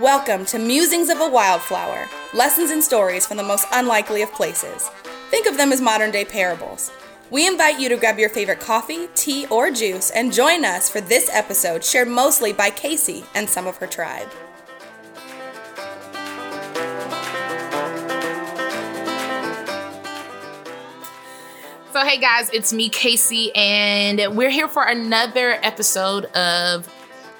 Welcome to Musings of a Wildflower lessons and stories from the most unlikely of places. Think of them as modern day parables. We invite you to grab your favorite coffee, tea, or juice and join us for this episode shared mostly by Casey and some of her tribe. So, hey guys, it's me, Casey, and we're here for another episode of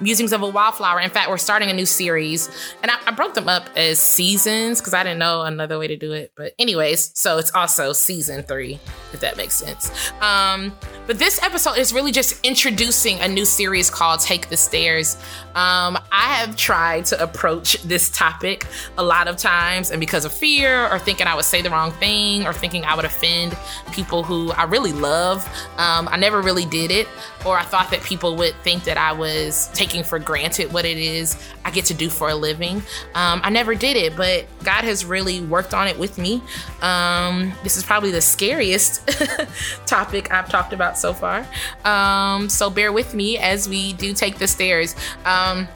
Musings of a Wildflower. In fact, we're starting a new series, and I, I broke them up as seasons because I didn't know another way to do it. But, anyways, so it's also season three, if that makes sense. Um, but this episode is really just introducing a new series called Take the Stairs. Um, I have tried to approach this topic a lot of times, and because of fear or thinking I would say the wrong thing or thinking I would offend people who I really love, um, I never really did it. Or I thought that people would think that I was taking for granted what it is I get to do for a living. Um, I never did it, but God has really worked on it with me. Um, this is probably the scariest topic I've talked about so far. Um, so bear with me as we do take the stairs. Um,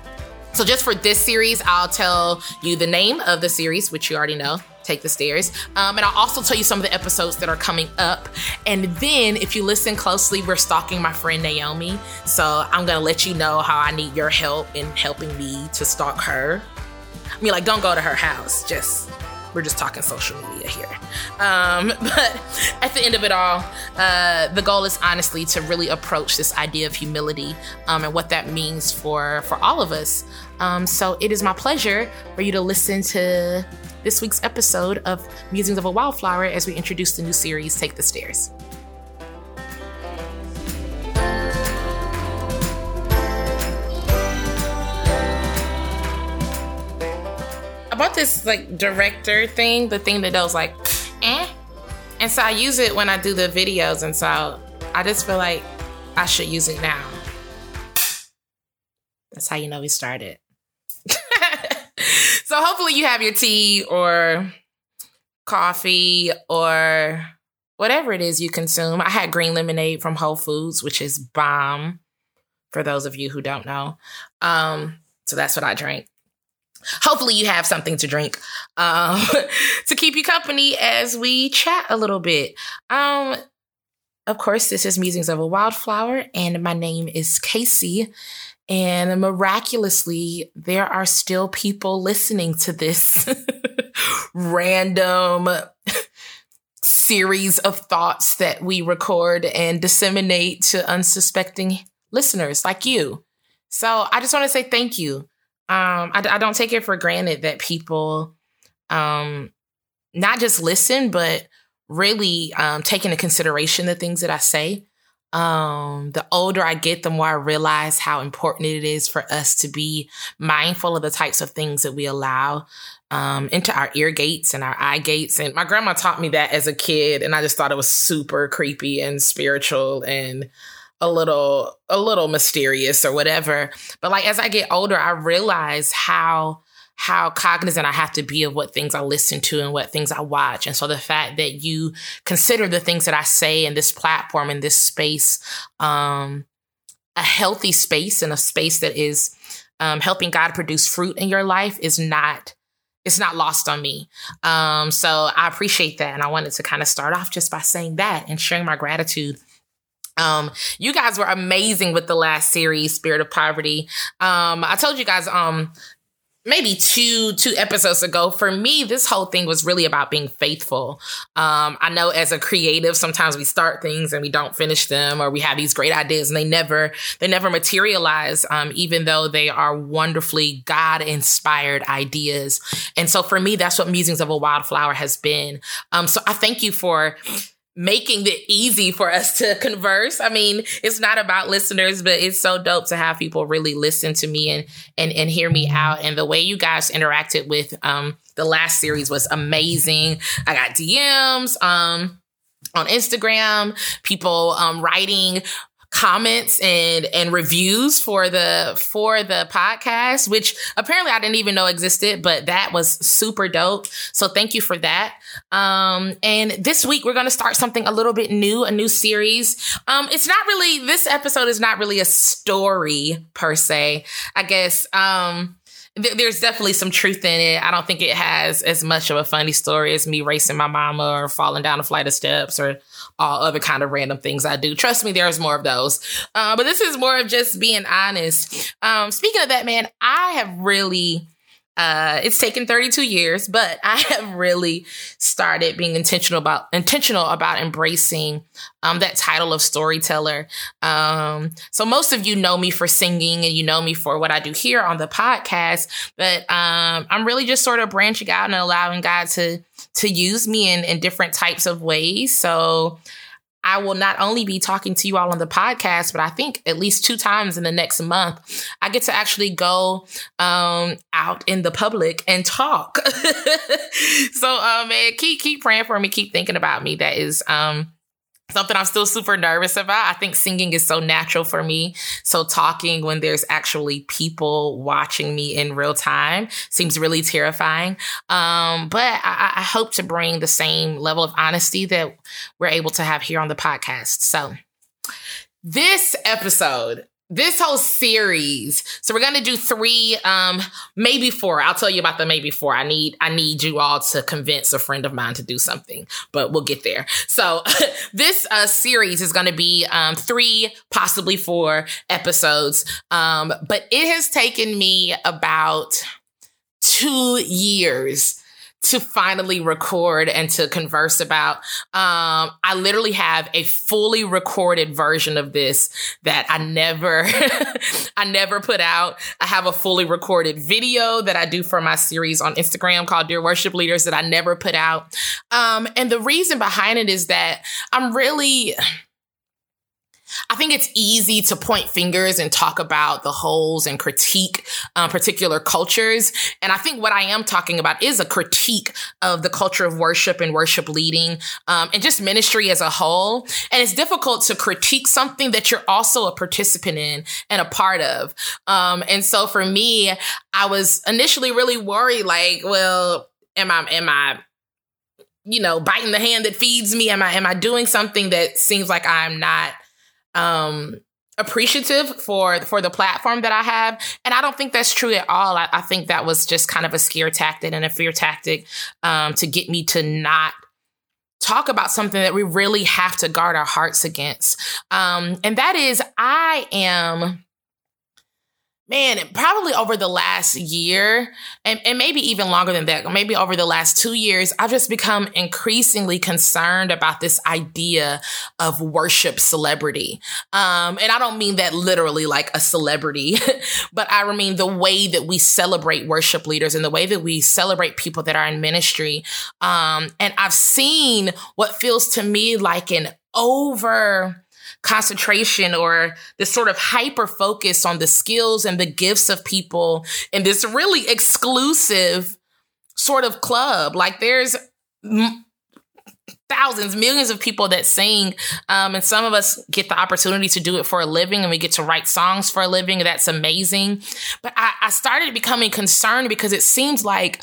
so, just for this series, I'll tell you the name of the series, which you already know take the stairs. Um, and I'll also tell you some of the episodes that are coming up. And then, if you listen closely, we're stalking my friend Naomi. So I'm gonna let you know how I need your help in helping me to stalk her. I mean, like, don't go to her house. Just we're just talking social media here. Um, but at the end of it all, uh, the goal is honestly to really approach this idea of humility um, and what that means for for all of us. Um, so it is my pleasure for you to listen to this week's episode of Musings of a Wildflower as we introduce the new series, Take the Stairs. About this like director thing, the thing that does like, eh. And so I use it when I do the videos, and so I just feel like I should use it now. That's how you know we started. So hopefully you have your tea or coffee or whatever it is you consume. I had green lemonade from Whole Foods, which is bomb for those of you who don't know. Um, so that's what I drink. Hopefully you have something to drink um, to keep you company as we chat a little bit. Um, of course, this is Musings of a Wildflower, and my name is Casey. And miraculously, there are still people listening to this random series of thoughts that we record and disseminate to unsuspecting listeners like you. So I just want to say thank you. Um, I, I, don't take it for granted that people um, not just listen, but really um, take into consideration the things that I say um the older i get the more i realize how important it is for us to be mindful of the types of things that we allow um into our ear gates and our eye gates. And my grandma taught me that as a kid and i just thought it was super creepy and spiritual and a little a little mysterious or whatever. But like as i get older i realize how how cognizant I have to be of what things I listen to and what things I watch. And so the fact that you consider the things that I say in this platform, in this space, um, a healthy space and a space that is um, helping God produce fruit in your life is not it's not lost on me. Um, so I appreciate that. And I wanted to kind of start off just by saying that and sharing my gratitude. Um, you guys were amazing with the last series, Spirit of Poverty. Um, I told you guys, um, maybe two two episodes ago for me this whole thing was really about being faithful. Um, i know as a creative sometimes we start things and we don't finish them or we have these great ideas and they never they never materialize um, even though they are wonderfully god inspired ideas. And so for me that's what musings of a wildflower has been. Um, so i thank you for making it easy for us to converse. I mean, it's not about listeners, but it's so dope to have people really listen to me and and and hear me out. And the way you guys interacted with um the last series was amazing. I got DMs um on Instagram, people um writing comments and and reviews for the for the podcast which apparently I didn't even know existed but that was super dope. So thank you for that. Um and this week we're going to start something a little bit new a new series. Um it's not really this episode is not really a story per se I guess. Um there's definitely some truth in it. I don't think it has as much of a funny story as me racing my mama or falling down a flight of steps or all other kind of random things I do. Trust me, there's more of those. Uh, but this is more of just being honest. Um, speaking of that, man, I have really uh, it's taken 32 years, but I have really started being intentional about intentional about embracing um, that title of storyteller. Um, so most of you know me for singing, and you know me for what I do here on the podcast. But um, I'm really just sort of branching out and allowing God to to use me in in different types of ways. So I will not only be talking to you all on the podcast, but I think at least two times in the next month, I get to actually go um, out in the public and talk. so, uh, man, keep keep praying for me, keep thinking about me. That is um, something I'm still super nervous about. I think singing is so natural for me. So talking when there's actually people watching me in real time seems really terrifying. Um, but I, hope to bring the same level of honesty that we're able to have here on the podcast. So this episode this whole series so we're gonna do three um maybe four. I'll tell you about the maybe four. I need i need you all to convince a friend of mine to do something but we'll get there. So this uh series is gonna be um three possibly four episodes. Um but it has taken me about two years to finally record and to converse about. Um, I literally have a fully recorded version of this that I never, I never put out. I have a fully recorded video that I do for my series on Instagram called Dear Worship Leaders that I never put out. Um, and the reason behind it is that I'm really, I think it's easy to point fingers and talk about the holes and critique um, particular cultures. And I think what I am talking about is a critique of the culture of worship and worship leading um, and just ministry as a whole. And it's difficult to critique something that you're also a participant in and a part of. Um, and so for me, I was initially really worried like, well, am I, am I, you know, biting the hand that feeds me? Am I, am I doing something that seems like I'm not um, appreciative for for the platform that I have. And I don't think that's true at all. I, I think that was just kind of a scare tactic and a fear tactic um, to get me to not talk about something that we really have to guard our hearts against. Um, and that is, I am man, probably over the last year, and, and maybe even longer than that, maybe over the last two years, I've just become increasingly concerned about this idea of worship celebrity. Um, and I don't mean that literally like a celebrity, but I mean the way that we celebrate worship leaders and the way that we celebrate people that are in ministry. Um, and I've seen what feels to me like an over concentration or this sort of hyper focus on the skills and the gifts of people in this really exclusive sort of club. Like there's m- thousands, millions of people that sing, um, and some of us get the opportunity to do it for a living, and we get to write songs for a living. That's amazing. But I, I started becoming concerned because it seems like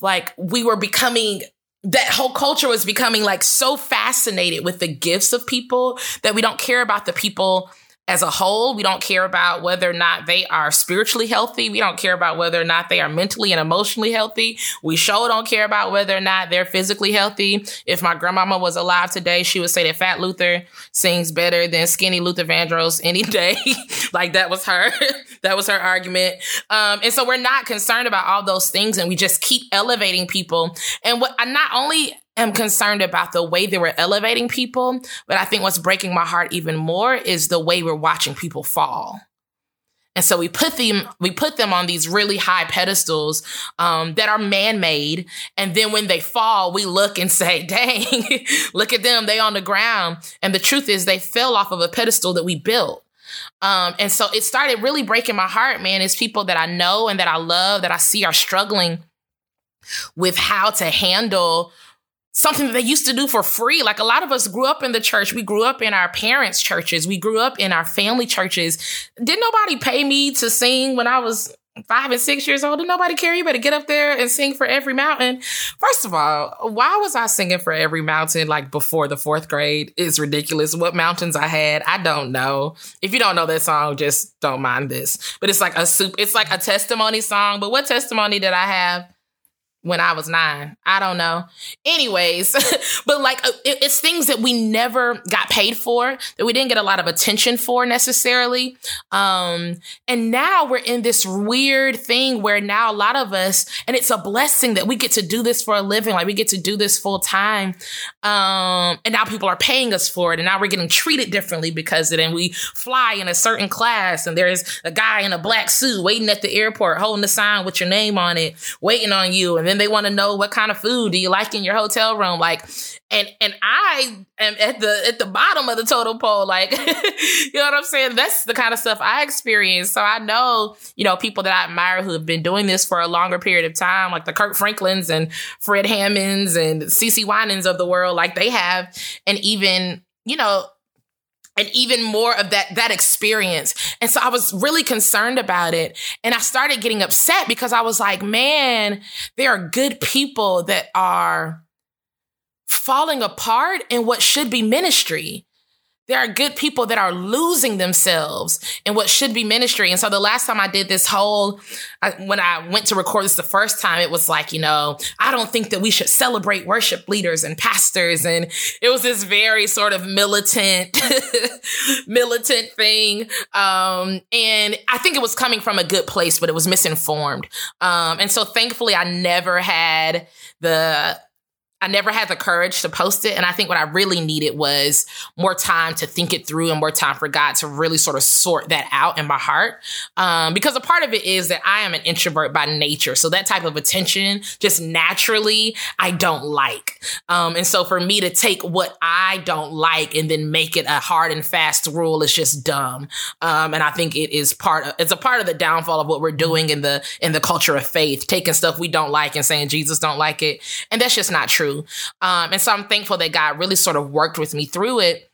like we were becoming that whole culture was becoming like so fascinated with the gifts of people that we don't care about the people as a whole. We don't care about whether or not they are spiritually healthy. We don't care about whether or not they are mentally and emotionally healthy. We sure don't care about whether or not they're physically healthy. If my grandmama was alive today, she would say that Fat Luther sings better than Skinny Luther Vandross any day. like that was her. that was her argument. Um, and so we're not concerned about all those things and we just keep elevating people. And what not only am concerned about the way that we're elevating people, but I think what's breaking my heart even more is the way we're watching people fall. And so we put them we put them on these really high pedestals um, that are man made, and then when they fall, we look and say, "Dang, look at them! They on the ground." And the truth is, they fell off of a pedestal that we built. Um, and so it started really breaking my heart, man. Is people that I know and that I love that I see are struggling with how to handle something that they used to do for free. Like a lot of us grew up in the church. We grew up in our parents' churches. We grew up in our family churches. Didn't nobody pay me to sing when I was five and six years old, and nobody care. You better get up there and sing for every mountain. First of all, why was I singing for every mountain like before the fourth grade? Is ridiculous. What mountains I had, I don't know. If you don't know that song, just don't mind this. But it's like a soup. It's like a testimony song. But what testimony did I have? When I was nine. I don't know. Anyways, but like uh, it, it's things that we never got paid for, that we didn't get a lot of attention for necessarily. Um, and now we're in this weird thing where now a lot of us, and it's a blessing that we get to do this for a living, like we get to do this full time. Um, and now people are paying us for it, and now we're getting treated differently because then we fly in a certain class, and there's a guy in a black suit waiting at the airport holding a sign with your name on it, waiting on you, and then they want to know what kind of food do you like in your hotel room like and and I am at the at the bottom of the total pole like you know what I'm saying? That's the kind of stuff I experience. So I know you know people that I admire who have been doing this for a longer period of time like the Kirk Franklins and Fred Hammonds and CeCe Winans of the world like they have. And even you know and even more of that that experience. And so I was really concerned about it and I started getting upset because I was like, man, there are good people that are falling apart in what should be ministry there are good people that are losing themselves in what should be ministry. And so the last time I did this whole, I, when I went to record this the first time, it was like, you know, I don't think that we should celebrate worship leaders and pastors. And it was this very sort of militant, militant thing. Um, and I think it was coming from a good place, but it was misinformed. Um, and so thankfully I never had the I never had the courage to post it. And I think what I really needed was more time to think it through and more time for God to really sort of sort that out in my heart. Um, because a part of it is that I am an introvert by nature. So that type of attention just naturally I don't like. Um, and so for me to take what I don't like and then make it a hard and fast rule is just dumb. Um, and I think it is part of, it's a part of the downfall of what we're doing in the, in the culture of faith, taking stuff we don't like and saying Jesus don't like it. And that's just not true Um, and so I'm thankful that God really sort of worked with me through it.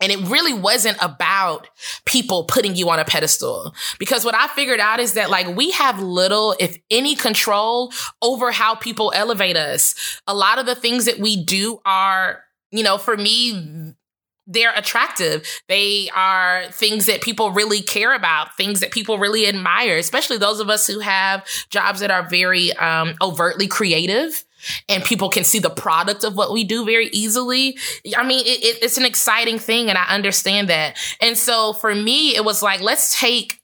And it really wasn't about people putting you on a pedestal. Because what I figured out is that like we have little, if any control over how people elevate us. A lot of the things that we do are, you know, for me, they're attractive. They are things that people really care about, things that people really admire, especially those of us who have jobs that are very um, overtly creative and people can see the product of what we do very easily. I mean, it, it, it's an exciting thing, and I understand that. And so for me, it was like, let's take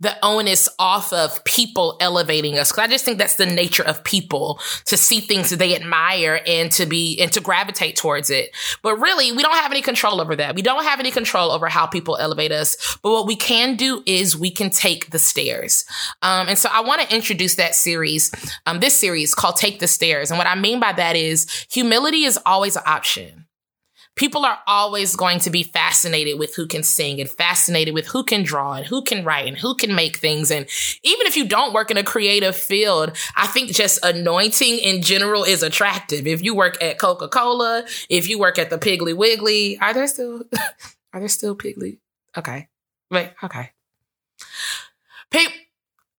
the onus off of people elevating us. Cause I just think that's the nature of people to see things that they admire and to be, and to gravitate towards it. But really, we don't have any control over that. We don't have any control over how people elevate us. But what we can do is we can take the stairs. Um, and so I want to introduce that series, um, this series called Take the Stairs. And what I mean by that is humility is always an option people are always going to be fascinated with who can sing and fascinated with who can draw and who can write and who can make things. And even if you don't work in a creative field, I think just anointing in general is attractive. If you work at Coca Cola, if you work at the Piggly Wiggly, are there still are there still Piggly? Okay, wait, okay. Pig,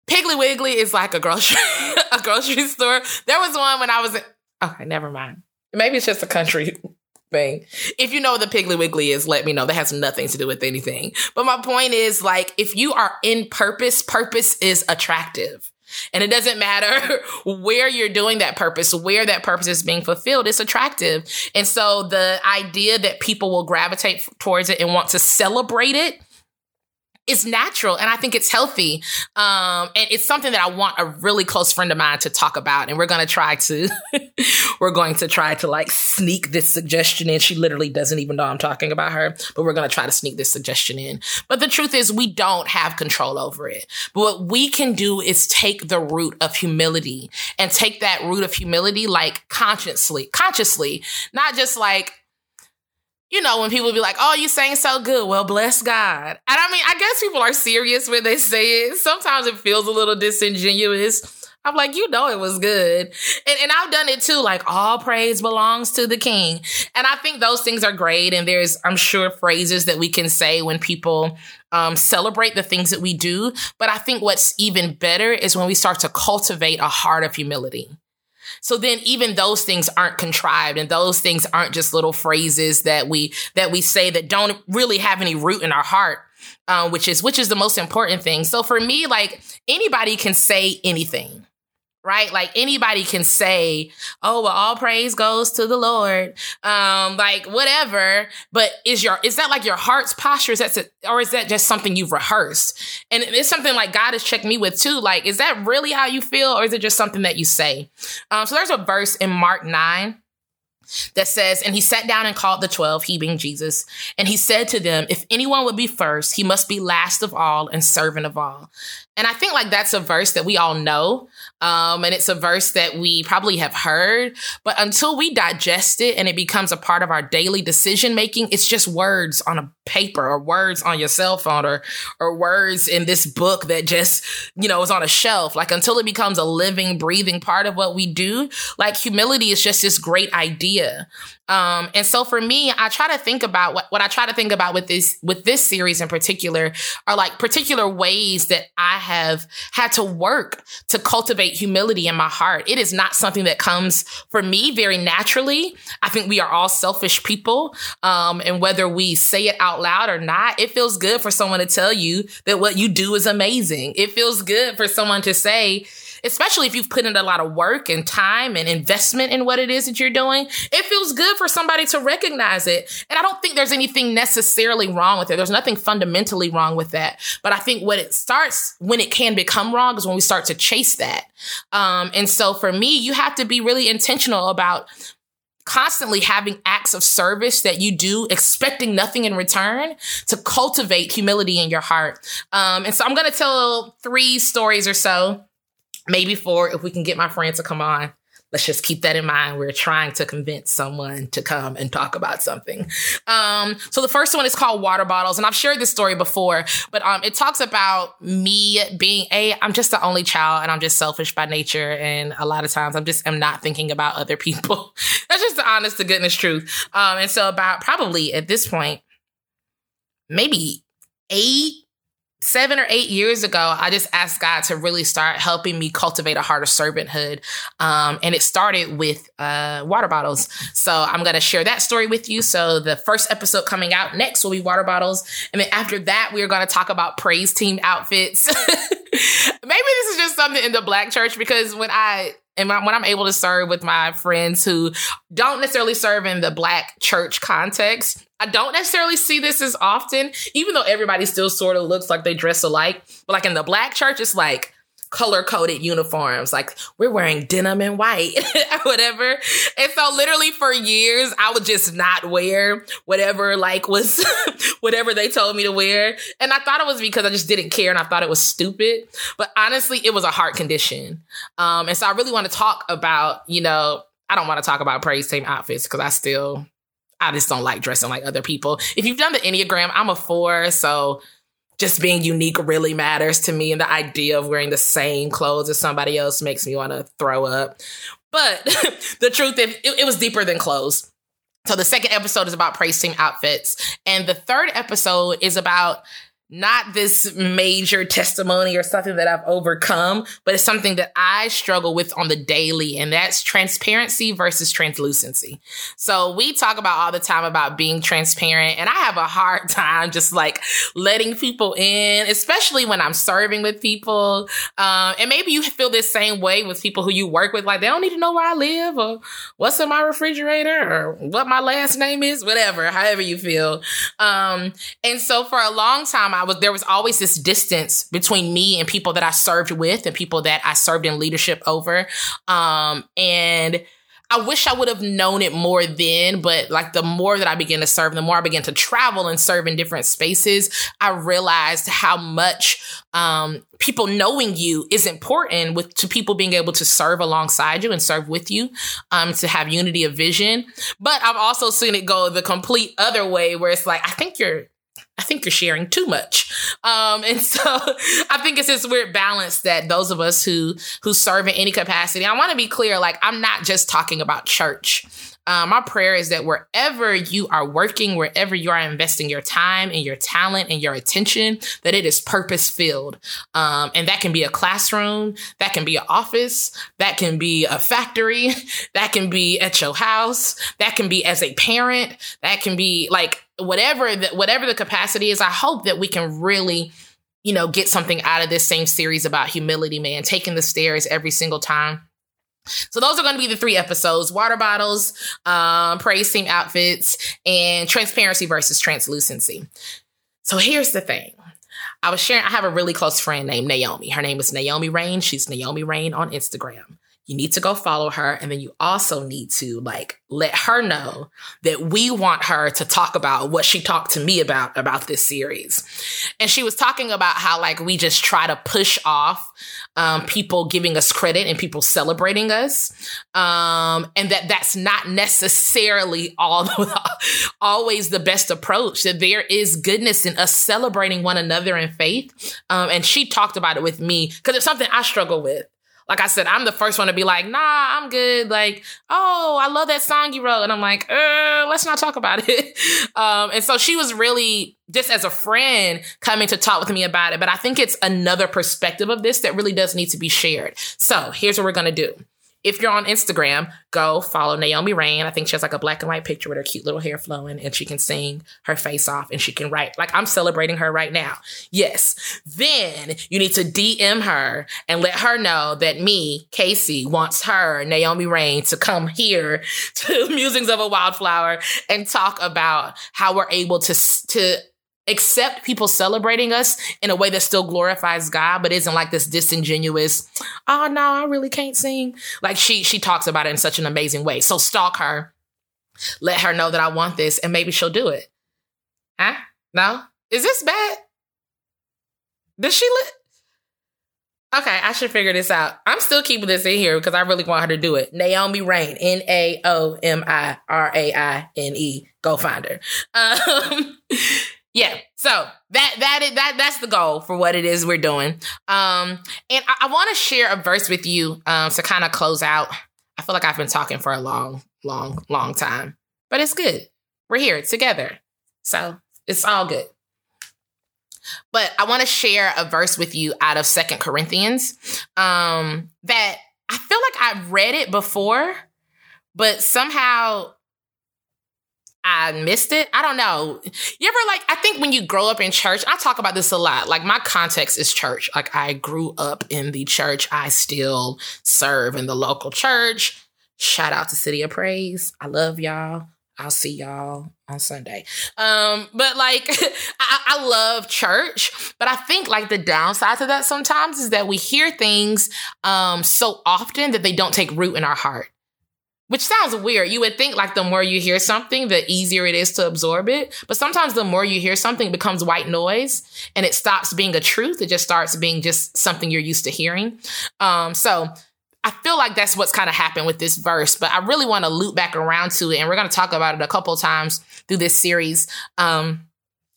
Piggly Wiggly is like a grocery a grocery store. There was one when I was. In, okay, never mind. Maybe it's just a country thing. If you know what the Piggly Wiggly is, let me know. That has nothing to do with anything. But my point is like, if you are in purpose, purpose is attractive. And it doesn't matter where you're doing that purpose, where that purpose is being fulfilled, it's attractive. And so the idea that people will gravitate towards it and want to celebrate it it's natural and I think it's healthy. Um, and it's something that I want a really close friend of mine to talk about. And we're going to try to, we're going to try to like sneak this suggestion in. She literally doesn't even know I'm talking about her, but we're going to try to sneak this suggestion in. But the truth is we don't have control over it. But what we can do is take the root of humility and take that root of humility like consciously, consciously, not just like, you know, when people be like, oh, you sang so good. Well, bless God. And I mean, I guess people are serious when they say it. Sometimes it feels a little disingenuous. I'm like, you know, it was good. And, and I've done it too. Like, all praise belongs to the king. And I think those things are great. And there's, I'm sure, phrases that we can say when people um, celebrate the things that we do. But I think what's even better is when we start to cultivate a heart of humility. So then even those things aren't contrived and those things aren't just little phrases that we that we say that don't really have any root in our heart. Uh, which is which is the most important thing. So for me, like anybody can say anything right? Like anybody can say, "Oh, well, all praise goes to the Lord," um, like whatever. But is your is that like your heart's posture? Is that or is that just something you've rehearsed? And it's something like God has checked me with too. Like, is that really how you feel, or is it just something that you say? Um, so there's a verse in Mark nine that says, And he sat down and called the 12, he being Jesus, and he said to them, If anyone would be first, he must be last of all and servant of all. And I think like that's a verse that we all know. Um, and it's a verse that we probably have heard, but until we digest it and it becomes a part of our daily decision making, it's just words on a paper or words on your cell phone or or words in this book that just, you know, is on a shelf. Like until it becomes a living, breathing part of what we do, like humility is just this great idea. Um, and so for me, I try to think about what, what I try to think about with this with this series in particular are like particular ways that I have had to work to cultivate humility in my heart. It is not something that comes for me very naturally. I think we are all selfish people. Um, and whether we say it out loud or not, it feels good for someone to tell you that what you do is amazing. It feels good for someone to say, especially if you've put in a lot of work and time and investment in what it is that you're doing, it feels good for somebody to recognize it. And I don't think there's anything necessarily wrong with it. There's nothing fundamentally wrong with that. But I think what it starts when it can become wrong is when we start to chase that. Um, and so for me, you have to be really intentional about constantly having acts of service that you do expecting nothing in return to cultivate humility in your heart um, and so i'm going to tell three stories or so maybe four if we can get my friend to come on let's just keep that in mind. We're trying to convince someone to come and talk about something. Um, so the first one is called water bottles and i've shared this story before but um, it talks about me being a i'm just the only child and i'm just selfish by nature and a lot of times i'm just am not thinking about other people. That's just the honest to goodness truth. Um, and so about probably at this point maybe eight seven or eight years ago, I just asked God to really start helping me cultivate a heart of servanthood. Um, and it started with uh, water bottles. So I'm going to share that story with you. So the first episode coming out next will be water bottles. And then after that, we are going to talk about praise team outfits. Maybe this is just something in the black church because when I and when I'm able to serve with my friends who don't necessarily serve in the black church context, I don't necessarily see this as often, even though everybody still sort of looks like they dress alike. But like in the black church, it's like color coded uniforms. Like we're wearing denim and white whatever. And so literally for years, I would just not wear whatever like was whatever they told me to wear. And I thought it was because I just didn't care and I thought it was stupid. But honestly, it was a heart condition. Um, and so I really want to talk about, you know, I don't want to talk about praise team outfits because I still I just don't like dressing like other people. If you've done the Enneagram, I'm a four, so just being unique really matters to me. And the idea of wearing the same clothes as somebody else makes me want to throw up. But the truth is, it, it was deeper than clothes. So the second episode is about praise team outfits. And the third episode is about not this major testimony or something that I've overcome, but it's something that I struggle with on the daily, and that's transparency versus translucency. So we talk about all the time about being transparent, and I have a hard time just like letting people in, especially when I'm serving with people. Um, and maybe you feel this same way with people who you work with, like they don't need to know where I live or what's in my refrigerator or what my last name is, whatever, however you feel. Um, and so for a long time, I was there was always this distance between me and people that I served with and people that I served in leadership over. Um, and I wish I would have known it more then, but like the more that I began to serve, the more I began to travel and serve in different spaces, I realized how much um, people knowing you is important with to people being able to serve alongside you and serve with you, um, to have unity of vision. But I've also seen it go the complete other way where it's like, I think you're I think you're sharing too much. Um, and so I think it's this weird balance that those of us who who serve in any capacity, I want to be clear, like I'm not just talking about church. Um, my prayer is that wherever you are working, wherever you are investing your time and your talent and your attention, that it is purpose filled. Um, and that can be a classroom, that can be an office, that can be a factory, that can be at your house, that can be as a parent, that can be like whatever the, whatever the capacity is. I hope that we can really you know, get something out of this same series about humility, man, taking the stairs every single time so those are going to be the three episodes: water bottles, um, praise team outfits, and transparency versus translucency. So here's the thing. I was sharing, I have a really close friend named Naomi. Her name is Naomi Raine. She's Naomi Raine on Instagram you need to go follow her. And then you also need to like let her know that we want her to talk about what she talked to me about, about this series. And she was talking about how like we just try to push off um, people giving us credit and people celebrating us. Um, and that that's not necessarily all the, always the best approach, that there is goodness in us celebrating one another in faith. Um, and she talked about it with me because it's something I struggle with like I said, I'm the first one to be like, nah, I'm good. Like, oh, I love that song you wrote. And I'm like, uh, let's not talk about it. um, and so she was really just as a friend coming to talk with me about it. But I think it's another perspective of this that really does need to be shared. So here's what we're going to do. If you're on Instagram, go follow Naomi Raine. I think she has like a black and white picture with her cute little hair flowing and she can sing her face off and she can write. Like I'm celebrating her right now. Yes. Then you need to DM her and let her know that me, Casey, wants her, Naomi Raine, to come here to Musings of a Wildflower and talk about how we're able to, to accept people celebrating us in a way that still glorifies God, but isn't like this disingenuous, oh no, I really can't sing. Like she she talks about it in such an amazing way. So stalk her, let her know that I want this, and maybe she'll do it. Huh? No? Is this bad? Does she let Okay, I should figure this out. I'm still keeping this in here because I really want her to do it. Naomi Raine, N A O M I R A I N E. Go find her. Um, yeah so that that is that that's the goal for what it is we're doing. Um and i, I want to share a verse with you um to kind of close out. I feel like i've been talking for a long long long time but it's good. We're here together so it's all good. But i want to share a verse with you out of second corinthians um that i feel like i've read it before but somehow I missed it. I don't know. You ever like, I think when you grow up in church, I talk about this a lot. Like, my context is church. Like, I grew up in the church. I still serve in the local church. Shout out to City of Praise. I love y'all. I'll see y'all on Sunday. Um, but like, I, I love church, but I think like the downside to that sometimes is that we hear things um so often that they don't take root in our heart. Which sounds weird. You would think like the more you hear something, the easier it is to absorb it. But sometimes the more you hear something, becomes white noise and it stops being a truth. It just starts being just something you're used to hearing. Um, so I feel like that's what's kind of happened with this verse, but I really want to loop back around to it. And we're going to talk about it a couple times through this series. Um,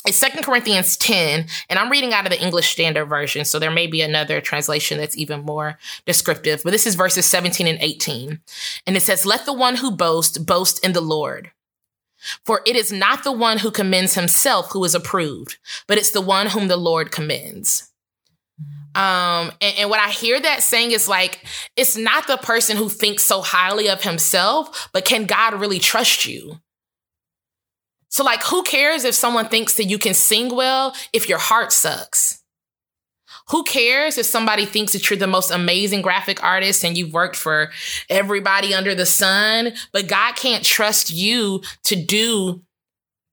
it's Second Corinthians 10, and I'm reading out of the English Standard Version, so there may be another translation that's even more descriptive. But this is verses 17 and 18. And it says, Let the one who boasts boast in the Lord. For it is not the one who commends himself who is approved, but it's the one whom the Lord commends. Um, and, and what I hear that saying is like, it's not the person who thinks so highly of himself, but can God really trust you? So, like, who cares if someone thinks that you can sing well if your heart sucks? Who cares if somebody thinks that you're the most amazing graphic artist and you've worked for everybody under the sun, but God can't trust you to do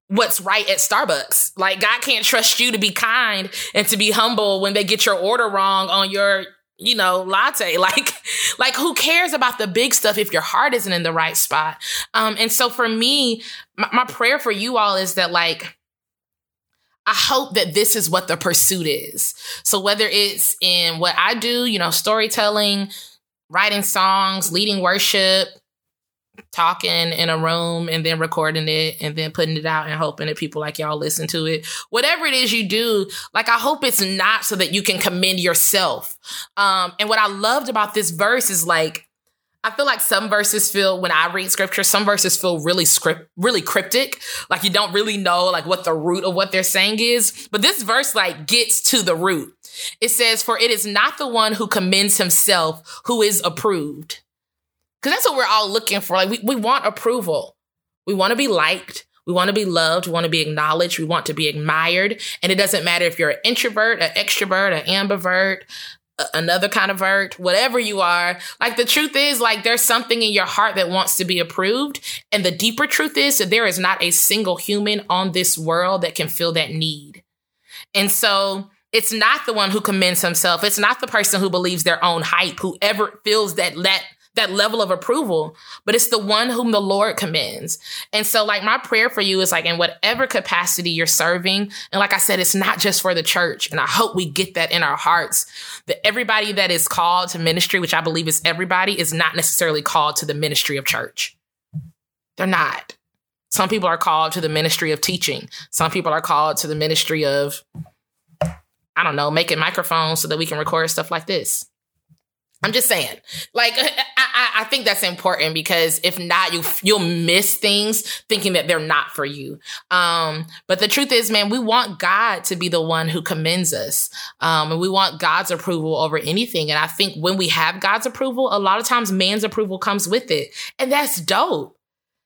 what's right at Starbucks? Like, God can't trust you to be kind and to be humble when they get your order wrong on your you know, latte. Like, like who cares about the big stuff if your heart isn't in the right spot? Um, and so for me, my, my prayer for you all is that like, I hope that this is what the pursuit is. So whether it's in what I do, you know, storytelling, writing songs, leading worship, talking in a room and then recording it and then putting it out and hoping that people like y'all listen to it. Whatever it is you do, like I hope it's not so that you can commend yourself. Um, and what I loved about this verse is like, I feel like some verses feel when I read scripture, some verses feel really script, really cryptic. Like you don't really know like what the root of what they're saying is. But this verse like gets to the root. It says, For it is not the one who commends himself who is approved because that's what we're all looking for. Like we, we want approval. We want to be liked. We want to be loved. We want to be acknowledged. We want to be admired. And it doesn't matter if you're an introvert, an extrovert, an ambivert, another kind of vert, whatever you are. Like the truth is, like there's something in your heart that wants to be approved. And the deeper truth is that there is not a single human on this world that can fill that need. And so it's not the one who commends himself. It's not the person who believes their own hype, whoever feels that that that level of approval, but it's the one whom the Lord commends. And so, like, my prayer for you is like in whatever capacity you're serving. And like I said, it's not just for the church. And I hope we get that in our hearts that everybody that is called to ministry, which I believe is everybody, is not necessarily called to the ministry of church. They're not. Some people are called to the ministry of teaching, some people are called to the ministry of, I don't know, making microphones so that we can record stuff like this. I'm just saying, like, I, I, think that's important because if not, you you'll miss things thinking that they're not for you. Um, but the truth is, man, we want God to be the one who commends us, um, and we want God's approval over anything. And I think when we have God's approval, a lot of times man's approval comes with it, and that's dope.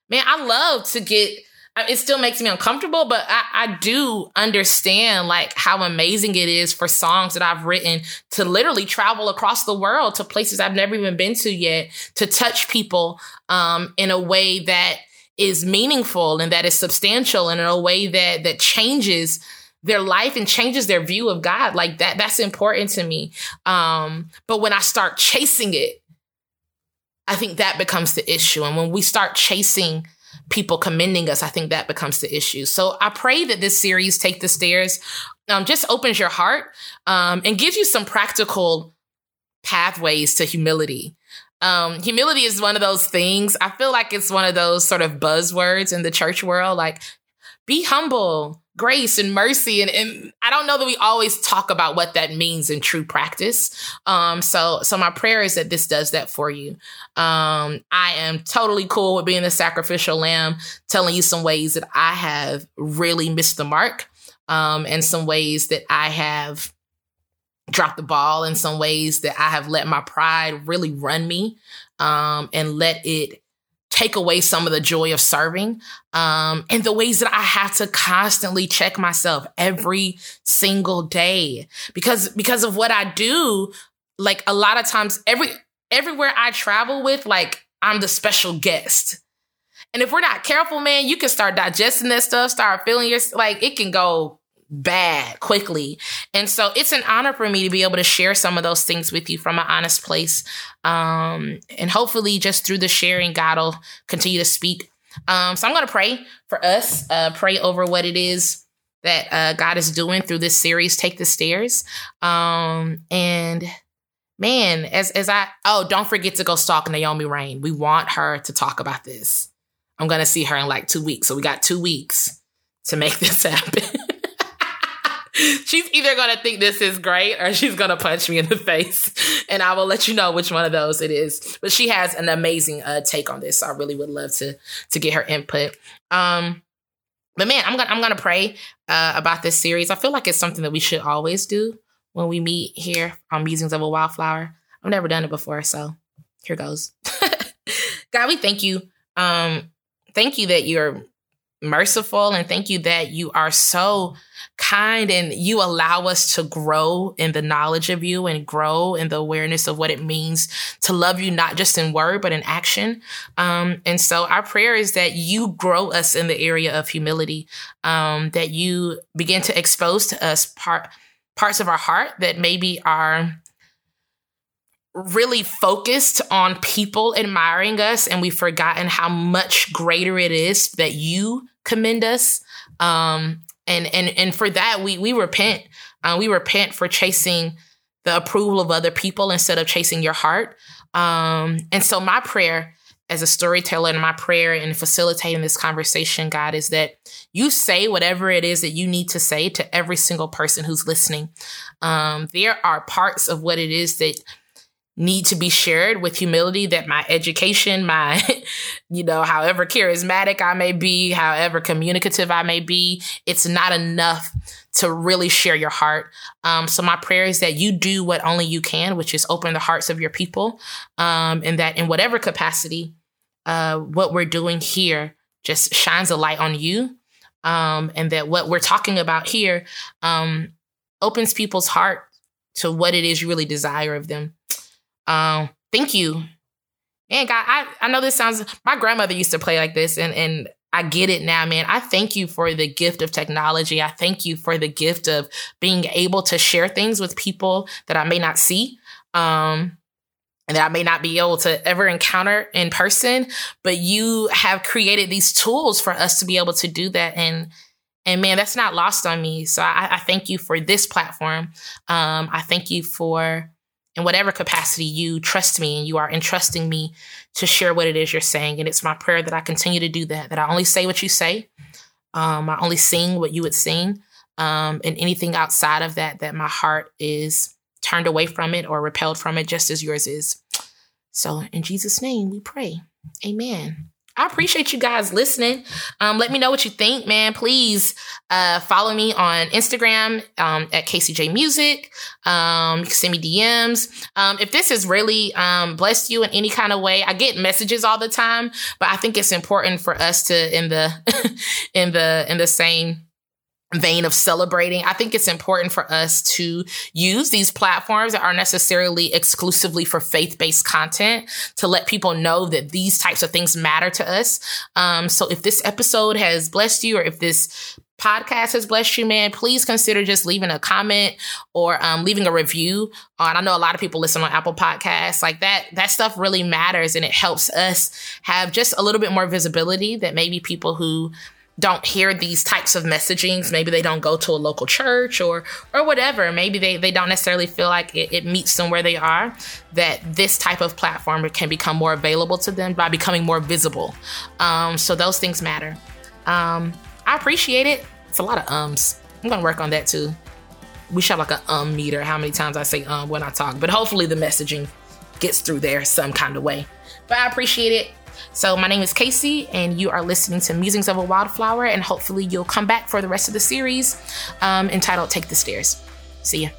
Man, I love to get it still makes me uncomfortable, but I, I, do understand like how amazing it is for songs that I've written to literally travel across the world to places I've never even been to yet, to touch people um, in a way that is meaningful and that is substantial and in a way that that changes their life and changes their view of God. Like that, that's important to me. Um, but when I start chasing it, I think that becomes the issue. And when we start chasing people commending us, I think that becomes the issue. So I pray that this series, Take the Stairs, um, just opens your heart um, and gives you some practical pathways to humility. Um, humility is one of those things. I feel like it's one of those sort of buzzwords in the church world, like be humble, grace and mercy. And, and I don't know that we always talk about what that means in true practice. Um, so, so my prayer is that this does that for you. Um, I am totally cool with being the sacrificial lamb, telling you some ways that I have really missed the mark, um, and some ways that I have dropped the ball, in some ways that I have let my pride really run me, um, and let it take away some of the joy of serving um, and the ways that i have to constantly check myself every single day. Because because of what i do like a lot of times every everywhere i travel with like i'm the special guest. And if we're not careful man you can start digesting that stuff start feeling your like it can go bad quickly. And so it's an honor for me to be able to share some of those things with you from an honest place. Um, and hopefully, just through the sharing, God will continue to speak. Um, so I'm going to pray for us, uh, pray over what it is that uh, God is doing through this series, Take the Stairs. Um, and man, as as I oh, don't forget to go stalk Naomi Raine. We want her to talk about this. I'm gonna see her in like two weeks. So we got two weeks to make this happen she's either going to think this is great or she's going to punch me in the face. And I will let you know which one of those it is. But she has an amazing uh, take on this. So I really would love to to get her input. Um, but man, I'm gonna I'm gonna pray uh, about this series. I feel like it's something that we should always do when we meet here on Musings of a Wildflower. I've never done it before, so here goes. God, we thank you. Um, thank you that you're merciful and thank you that you are so kind and you allow us to grow in the knowledge of you and grow in the awareness of what it means to love you, not just in word, but in action. Um, and so our prayer is that you grow us in the area of humility, um, that you begin to expose to us part, parts of our heart that maybe are really focused on people admiring us and we've forgotten how much greater it is that you commend us um and and and for that we we repent. Uh, we repent for chasing the approval of other people instead of chasing your heart. Um and so my prayer as a storyteller and my prayer in facilitating this conversation god is that you say whatever it is that you need to say to every single person who's listening. Um there are parts of what it is that need to be shared with humility that my education, my, you know, however charismatic I may be, however communicative I may be, it's not enough to really share your heart. Um, so my prayer is that you do what only you can, which is open the hearts of your people. Um, and that in whatever capacity, uh, what we're doing here just shines a light on you. Um, and that what we're talking about here, um, opens people's heart to what it is you really desire of them. Um, thank you. And God, I, I know this sounds my grandmother used to play like this and and I get it now, man. I thank you for the gift of technology. I thank you for the gift of being able to share things with people that I may not see. Um, and that I may not be able to ever encounter in person, but you have created these tools for us to be able to do that. And and man, that's not lost on me. So I, I thank you for this platform. Um, I thank you for in whatever capacity you trust me and you are entrusting me to share what it is you're saying. And it's my prayer that I continue to do that, that I only say what you say. Um, I only sing what you would sing. Um, and anything outside of that, that my heart is turned away from it or repelled from it, just as yours is. So in Jesus' name we pray. Amen. I appreciate you guys listening. Um, let me know what you think, man. Please uh, follow me on Instagram um, at KCJ Music. Um, you can send me DMs. Um, if this has really um, blessed you in any kind of way, I get messages all the time, but I think it's important for us to in the in the in the same vein of celebrating, I think it's important for us to use these platforms that are necessarily exclusively for faith based content to let people know that these types of things matter to us. Um, so if this episode has blessed you or if this podcast has blessed you, man, please consider just leaving a comment or um, leaving a review. On I know a lot of people listen on Apple Podcasts. Like that, that stuff really matters and it helps us have just a little bit more visibility that maybe people who don't hear these types of messagings. Maybe they don't go to a local church or or whatever. Maybe they, they don't necessarily feel like it, it meets them where they are that this type of platform can become more available to them by becoming more visible. Um, so those things matter. Um, i appreciate it. It's a lot of ums. I'm gonna work on that too. We should have like a um meter how many times i say um when i talk but hopefully the messaging gets through there some kind of way. But i appreciate it so, my name is Casey, and you are listening to Musings of a Wildflower, and hopefully, you'll come back for the rest of the series um, entitled Take the Stairs. See ya.